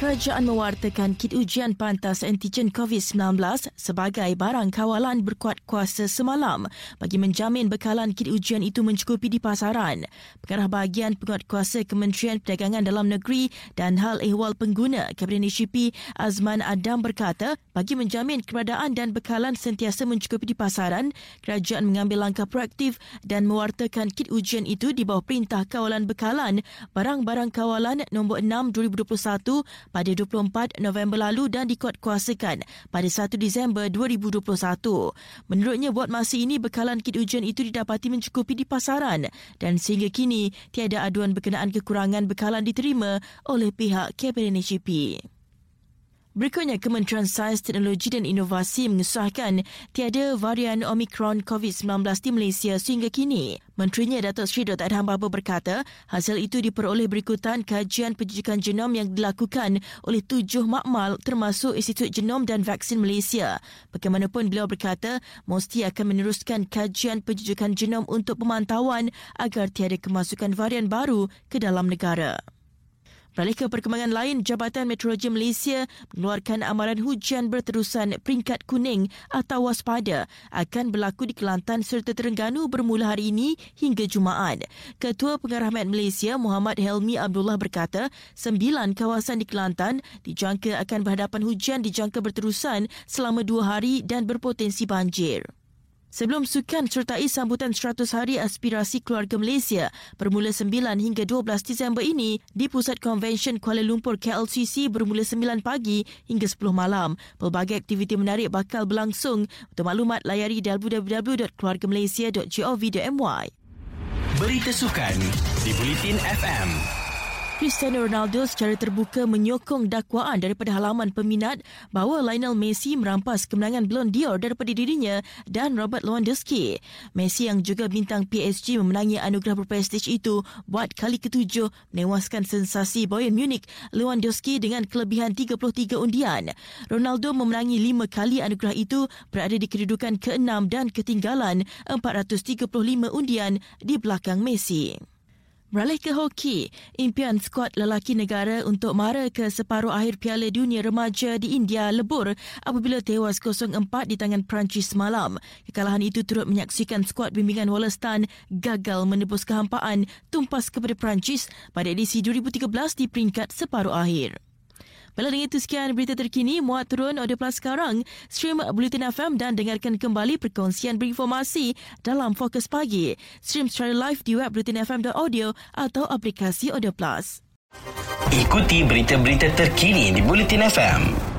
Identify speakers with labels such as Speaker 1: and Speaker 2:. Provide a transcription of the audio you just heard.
Speaker 1: kerajaan mewartakan kit ujian pantas antigen COVID-19 sebagai barang kawalan berkuat kuasa semalam bagi menjamin bekalan kit ujian itu mencukupi di pasaran. Pengarah bahagian penguat kuasa Kementerian Perdagangan Dalam Negeri dan Hal Ehwal Pengguna Kabinet NCP Azman Adam berkata, bagi menjamin keberadaan dan bekalan sentiasa mencukupi di pasaran, kerajaan mengambil langkah proaktif dan mewartakan kit ujian itu di bawah Perintah Kawalan Bekalan Barang-Barang Kawalan nombor 6 2021 pada 24 November lalu dan dikuatkuasakan pada 1 Disember 2021. Menurutnya, buat masa ini bekalan kit ujian itu didapati mencukupi di pasaran dan sehingga kini tiada aduan berkenaan kekurangan bekalan diterima oleh pihak NCP. Berikutnya, Kementerian Sains, Teknologi dan Inovasi mengesahkan tiada varian Omicron COVID-19 di Malaysia sehingga kini. Menterinya Datuk Seri Dr. Adham Baba berkata, hasil itu diperoleh berikutan kajian penjujukan genom yang dilakukan oleh tujuh makmal termasuk Institut Genom dan Vaksin Malaysia. Bagaimanapun beliau berkata, mesti akan meneruskan kajian penjujukan genom untuk pemantauan agar tiada kemasukan varian baru ke dalam negara. Beralih ke perkembangan lain, Jabatan Meteorologi Malaysia mengeluarkan amaran hujan berterusan peringkat kuning atau waspada akan berlaku di Kelantan serta Terengganu bermula hari ini hingga Jumaat. Ketua Pengarah Met Malaysia Muhammad Helmi Abdullah berkata, sembilan kawasan di Kelantan dijangka akan berhadapan hujan dijangka berterusan selama dua hari dan berpotensi banjir. Sebelum sukan sertai sambutan 100 hari aspirasi keluarga Malaysia bermula 9 hingga 12 Disember ini di Pusat Konvensyen Kuala Lumpur KLCC bermula 9 pagi hingga 10 malam. Pelbagai aktiviti menarik bakal berlangsung. Untuk maklumat layari www.keluargamalaysia.gov.my.
Speaker 2: Berita sukan di Bulletin FM.
Speaker 1: Cristiano Ronaldo secara terbuka menyokong dakwaan daripada halaman peminat bahawa Lionel Messi merampas kemenangan Ballon d'Or daripada dirinya dan Robert Lewandowski. Messi yang juga bintang PSG memenangi anugerah berprestij itu buat kali ketujuh menewaskan sensasi Bayern Munich Lewandowski dengan kelebihan 33 undian. Ronaldo memenangi lima kali anugerah itu berada di kedudukan ke-6 dan ketinggalan 435 undian di belakang Messi. Beralih ke hoki, impian skuad lelaki negara untuk mara ke separuh akhir Piala Dunia Remaja di India lebur apabila tewas 0-4 di tangan Perancis semalam. Kekalahan itu turut menyaksikan skuad bimbingan Wallastan gagal menebus kehampaan tumpas kepada Perancis pada edisi 2013 di peringkat separuh akhir. Bila dengan itu sekian berita terkini, muat turun audio plus sekarang, stream Bulletin FM dan dengarkan kembali perkongsian berinformasi dalam Fokus Pagi. Stream secara live di web bulletinfm.audio atau aplikasi Audio Plus.
Speaker 3: Ikuti berita-berita terkini di Bulletin FM.